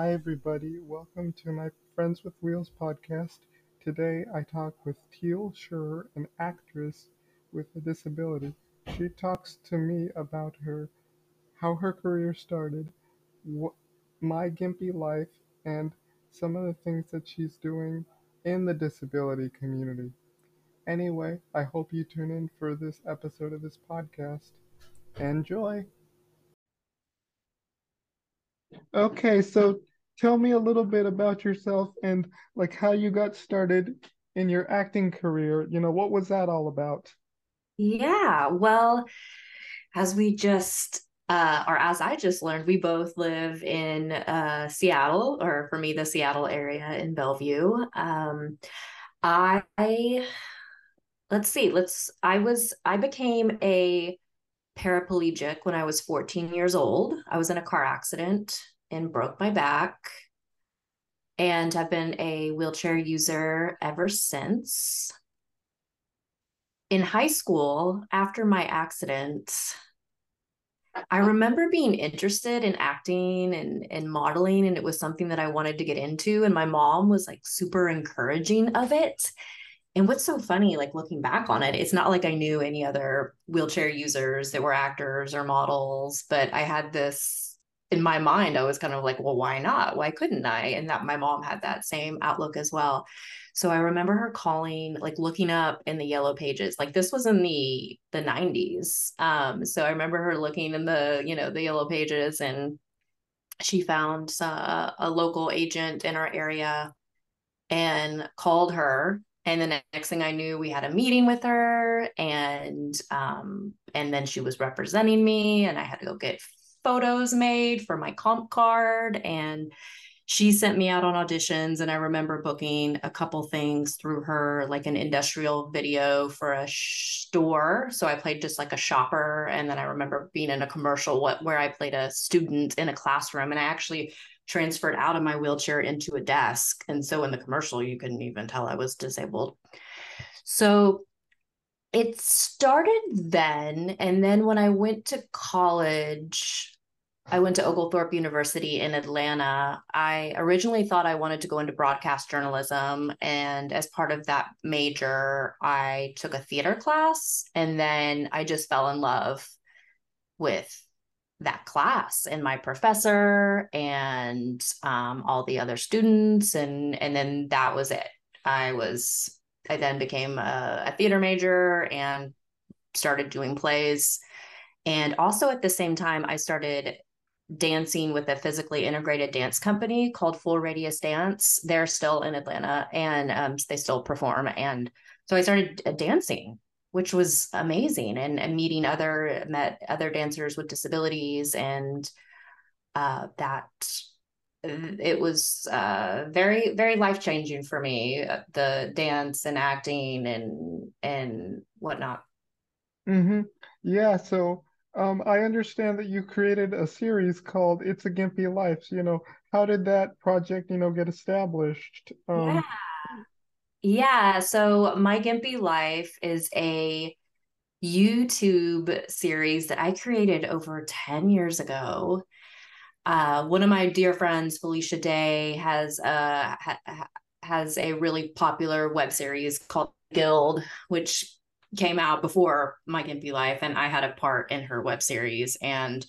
Hi, everybody. Welcome to my Friends with Wheels podcast. Today I talk with Teal Sherer, an actress with a disability. She talks to me about her, how her career started, my Gimpy life, and some of the things that she's doing in the disability community. Anyway, I hope you tune in for this episode of this podcast. Enjoy. Okay, so tell me a little bit about yourself and like how you got started in your acting career. You know, what was that all about? Yeah, well, as we just uh, or as I just learned, we both live in uh, Seattle, or for me, the Seattle area in Bellevue. Um, I let's see, let's. I was I became a paraplegic when I was 14 years old. I was in a car accident and broke my back. And I've been a wheelchair user ever since. In high school, after my accident, I remember being interested in acting and, and modeling, and it was something that I wanted to get into. And my mom was like super encouraging of it. And what's so funny, like looking back on it, it's not like I knew any other wheelchair users that were actors or models, but I had this in my mind, I was kind of like, well, why not? Why couldn't I? And that my mom had that same outlook as well. So I remember her calling, like looking up in the yellow pages. Like this was in the the 90s. Um, so I remember her looking in the, you know, the yellow pages and she found uh, a local agent in our area and called her and the next thing i knew we had a meeting with her and um and then she was representing me and i had to go get photos made for my comp card and she sent me out on auditions and i remember booking a couple things through her like an industrial video for a store. So i played just like a shopper and then i remember being in a commercial what, where i played a student in a classroom and i actually transferred out of my wheelchair into a desk. And so in the commercial you couldn't even tell i was disabled. So it started then and then when i went to college i went to oglethorpe university in atlanta. I originally thought i wanted to go into broadcast journalism and as part of that major i took a theater class and then i just fell in love with that class and my professor and um, all the other students and and then that was it. I was I then became a, a theater major and started doing plays. And also at the same time, I started dancing with a physically integrated dance company called Full Radius Dance. They're still in Atlanta and um, they still perform. And so I started uh, dancing, which was amazing, and, and meeting other met other dancers with disabilities, and uh, that it was uh, very very life changing for me uh, the dance and acting and and whatnot. Mm-hmm. yeah so um, i understand that you created a series called it's a gimpy life so, you know how did that project you know get established? Um, yeah yeah so my gimpy life is a youtube series that i created over 10 years ago uh, one of my dear friends, Felicia Day, has uh, ha- has a really popular web series called Guild, which came out before My Gimpy Life, and I had a part in her web series, and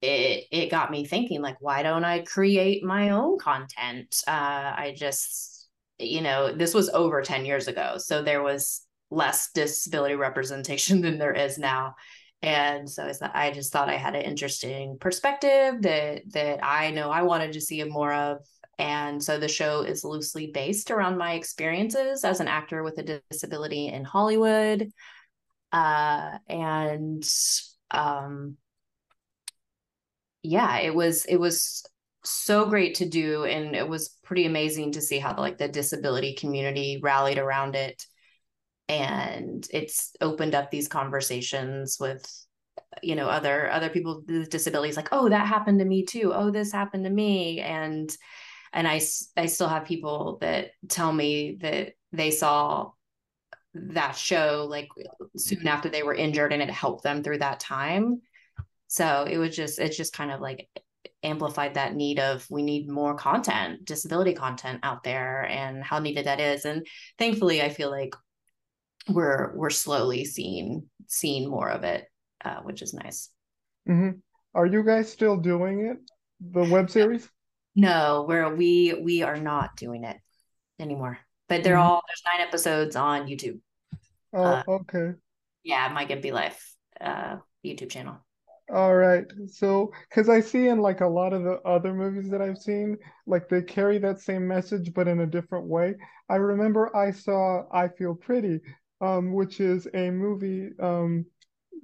it it got me thinking, like, why don't I create my own content? Uh, I just, you know, this was over ten years ago, so there was less disability representation than there is now and so I just thought I had an interesting perspective that that I know I wanted to see more of. And so the show is loosely based around my experiences as an actor with a disability in Hollywood. Uh, and um, yeah, it was it was so great to do, and it was pretty amazing to see how like the disability community rallied around it and it's opened up these conversations with you know other other people with disabilities like oh that happened to me too. Oh this happened to me. And and i i still have people that tell me that they saw that show like soon mm-hmm. after they were injured and it helped them through that time. So it was just it's just kind of like amplified that need of we need more content, disability content out there and how needed that is. And thankfully I feel like we're we're slowly seeing seeing more of it, uh, which is nice. Mm-hmm. Are you guys still doing it? The web series? No, where we we are not doing it anymore. But they're mm-hmm. all there's nine episodes on YouTube. Oh, uh, okay. Yeah, my Gimpy Life uh, YouTube channel. All right. So, because I see in like a lot of the other movies that I've seen, like they carry that same message, but in a different way. I remember I saw I Feel Pretty, um, which is a movie, um,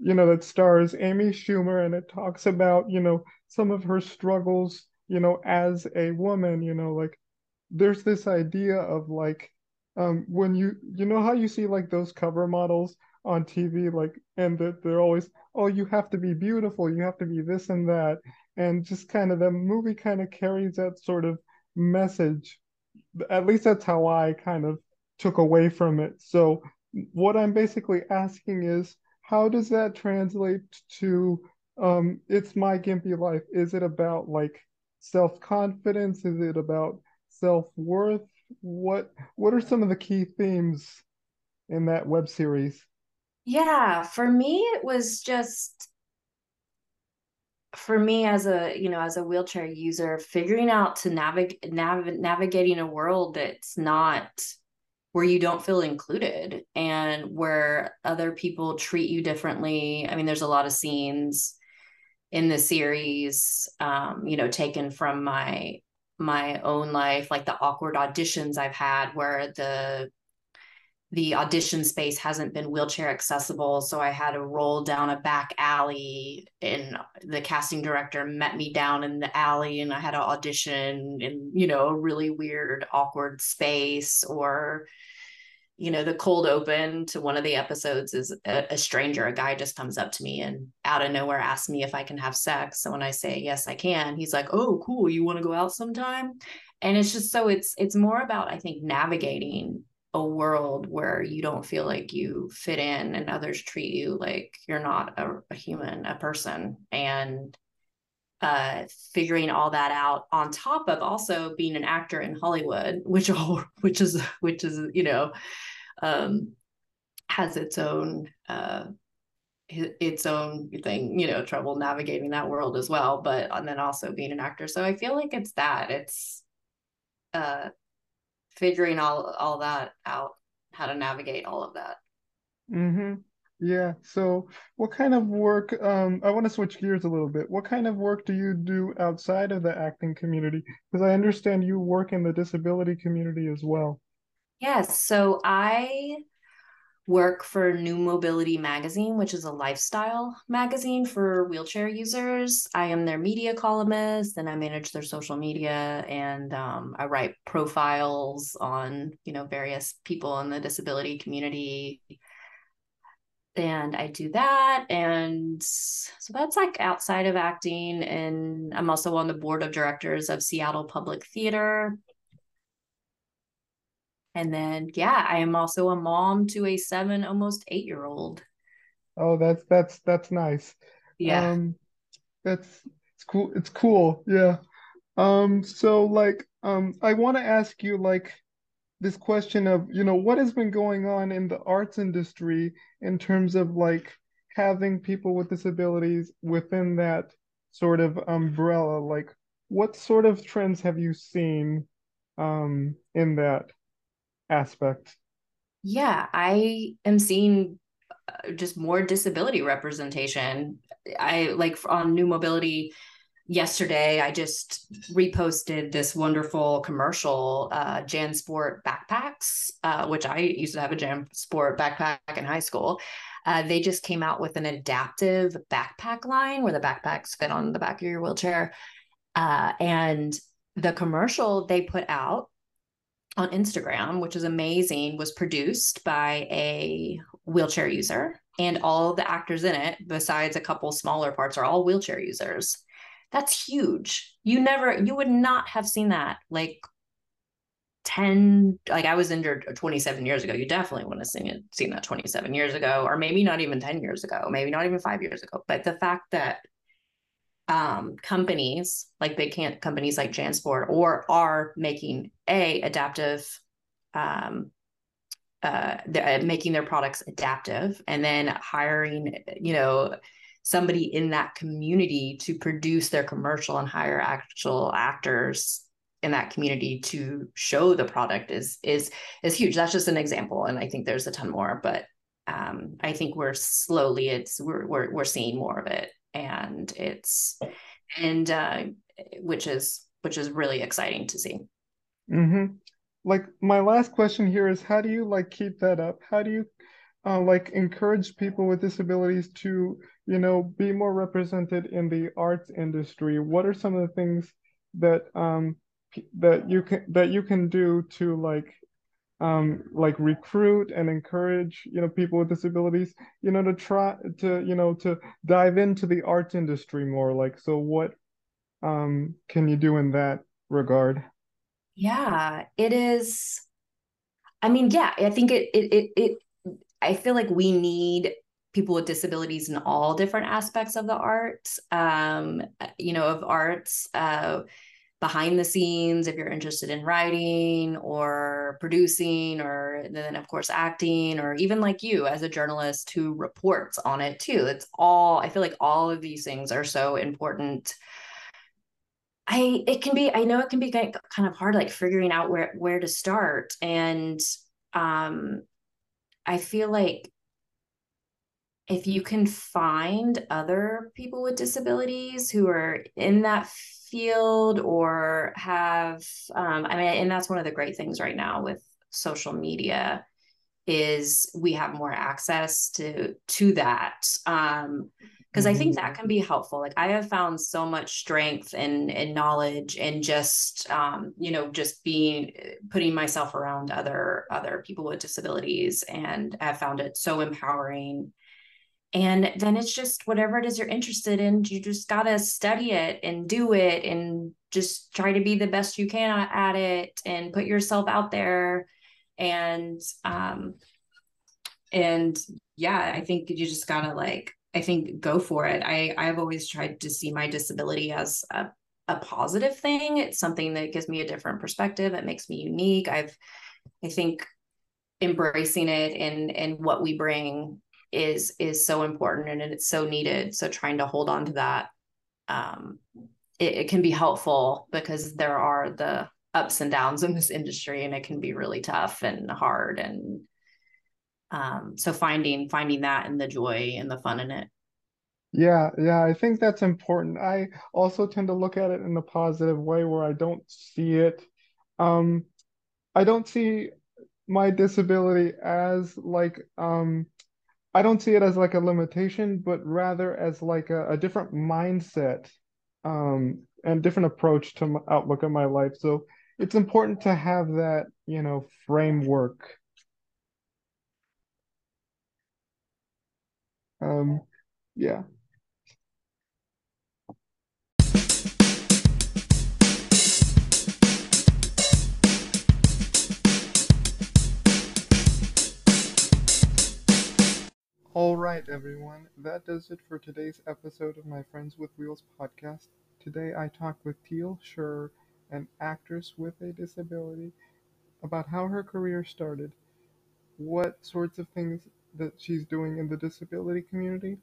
you know, that stars Amy Schumer and it talks about, you know, some of her struggles, you know, as a woman, you know, like there's this idea of like, um, when you, you know how you see like those cover models on TV, like, and that they're always, oh, you have to be beautiful, you have to be this and that. And just kind of the movie kind of carries that sort of message. At least that's how I kind of took away from it. So, what I'm basically asking is, how does that translate to um, it's my gimpy life? Is it about like self confidence? Is it about self worth? What What are some of the key themes in that web series? Yeah, for me, it was just for me as a you know as a wheelchair user figuring out to navigate nav- navigating a world that's not where you don't feel included and where other people treat you differently. I mean there's a lot of scenes in the series um, you know taken from my my own life like the awkward auditions i've had where the the audition space hasn't been wheelchair accessible so i had to roll down a back alley and the casting director met me down in the alley and i had to audition in you know a really weird awkward space or you know the cold open to one of the episodes is a, a stranger a guy just comes up to me and out of nowhere asks me if i can have sex. So when i say yes i can he's like oh cool you want to go out sometime? And it's just so it's it's more about i think navigating a world where you don't feel like you fit in and others treat you like you're not a, a human, a person. And uh, figuring all that out on top of also being an actor in Hollywood, which all which is which is you know um, has its own uh, its own thing, you know, trouble navigating that world as well. But and then also being an actor, so I feel like it's that it's uh, figuring all all that out, how to navigate all of that. Mm-hmm. Yeah. So what kind of work, um, I want to switch gears a little bit. What kind of work do you do outside of the acting community? Because I understand you work in the disability community as well. Yes. So I work for New Mobility Magazine, which is a lifestyle magazine for wheelchair users. I am their media columnist and I manage their social media and um, I write profiles on, you know, various people in the disability community. And I do that. And so that's like outside of acting. And I'm also on the board of directors of Seattle Public Theater, and then, yeah, I am also a mom to a seven, almost eight year old. Oh, that's that's that's nice. Yeah. Um, that's it's cool. It's cool. Yeah. Um, so like, um, I want to ask you like this question of, you know, what has been going on in the arts industry in terms of like having people with disabilities within that sort of umbrella? Like, what sort of trends have you seen um in that? Aspect. Yeah, I am seeing uh, just more disability representation. I like on New Mobility yesterday i just reposted this wonderful commercial uh jansport backpacks uh, which i used to have a jansport backpack in high school uh, they just came out with an adaptive backpack line where the backpacks fit on the back of your wheelchair uh, and the commercial they put out on Instagram, which is amazing, was produced by a wheelchair user. And all the actors in it, besides a couple smaller parts, are all wheelchair users. That's huge. You never, you would not have seen that like 10, like I was injured 27 years ago. You definitely wouldn't have seen it, seen that 27 years ago, or maybe not even 10 years ago, maybe not even five years ago. But the fact that um, companies like big can- companies like Jansport or are making a adaptive um, uh, uh, making their products adaptive and then hiring you know somebody in that community to produce their commercial and hire actual actors in that community to show the product is is is huge. That's just an example and i think there's a ton more but um, i think we're slowly it's we're, we're we're seeing more of it and it's and uh, which is which is really exciting to see. Mm-hmm. like my last question here is how do you like keep that up? How do you uh, like encourage people with disabilities to you know be more represented in the arts industry? What are some of the things that um that you can that you can do to like um like recruit and encourage you know people with disabilities you know to try to you know to dive into the arts industry more like so what um can you do in that regard? Yeah it is i mean yeah i think it it it, it I feel like we need people with disabilities in all different aspects of the arts, um, you know, of arts, uh, behind the scenes, if you're interested in writing or producing, or then, of course, acting, or even like you as a journalist who reports on it too. It's all, I feel like all of these things are so important. I, it can be, I know it can be kind of hard, like figuring out where, where to start. And, um, I feel like if you can find other people with disabilities who are in that field or have um, i mean and that's one of the great things right now with social media is we have more access to to that um, because I think that mm-hmm. can be helpful. Like I have found so much strength and and knowledge and just um, you know just being putting myself around other other people with disabilities and I've found it so empowering. And then it's just whatever it is you're interested in, you just gotta study it and do it and just try to be the best you can at it and put yourself out there and um and yeah, I think you just gotta like I think go for it. I I've always tried to see my disability as a a positive thing. It's something that gives me a different perspective. It makes me unique. I've I think embracing it and and what we bring is is so important and it's so needed. So trying to hold on to that um it, it can be helpful because there are the ups and downs in this industry and it can be really tough and hard and um, so finding finding that and the joy and the fun in it yeah yeah i think that's important i also tend to look at it in a positive way where i don't see it um i don't see my disability as like um i don't see it as like a limitation but rather as like a, a different mindset um and different approach to my outlook of my life so it's important to have that you know framework Um, yeah. Right, everyone. That does it for today's episode of my Friends with Wheels podcast. Today I talked with Teal Sherer, an actress with a disability, about how her career started, what sorts of things that she's doing in the disability community,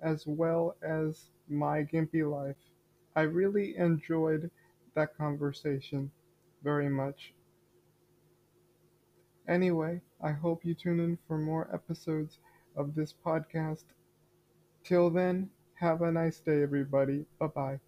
as well as my Gimpy life. I really enjoyed that conversation very much. Anyway, I hope you tune in for more episodes of this podcast. Till then, have a nice day, everybody. Bye bye.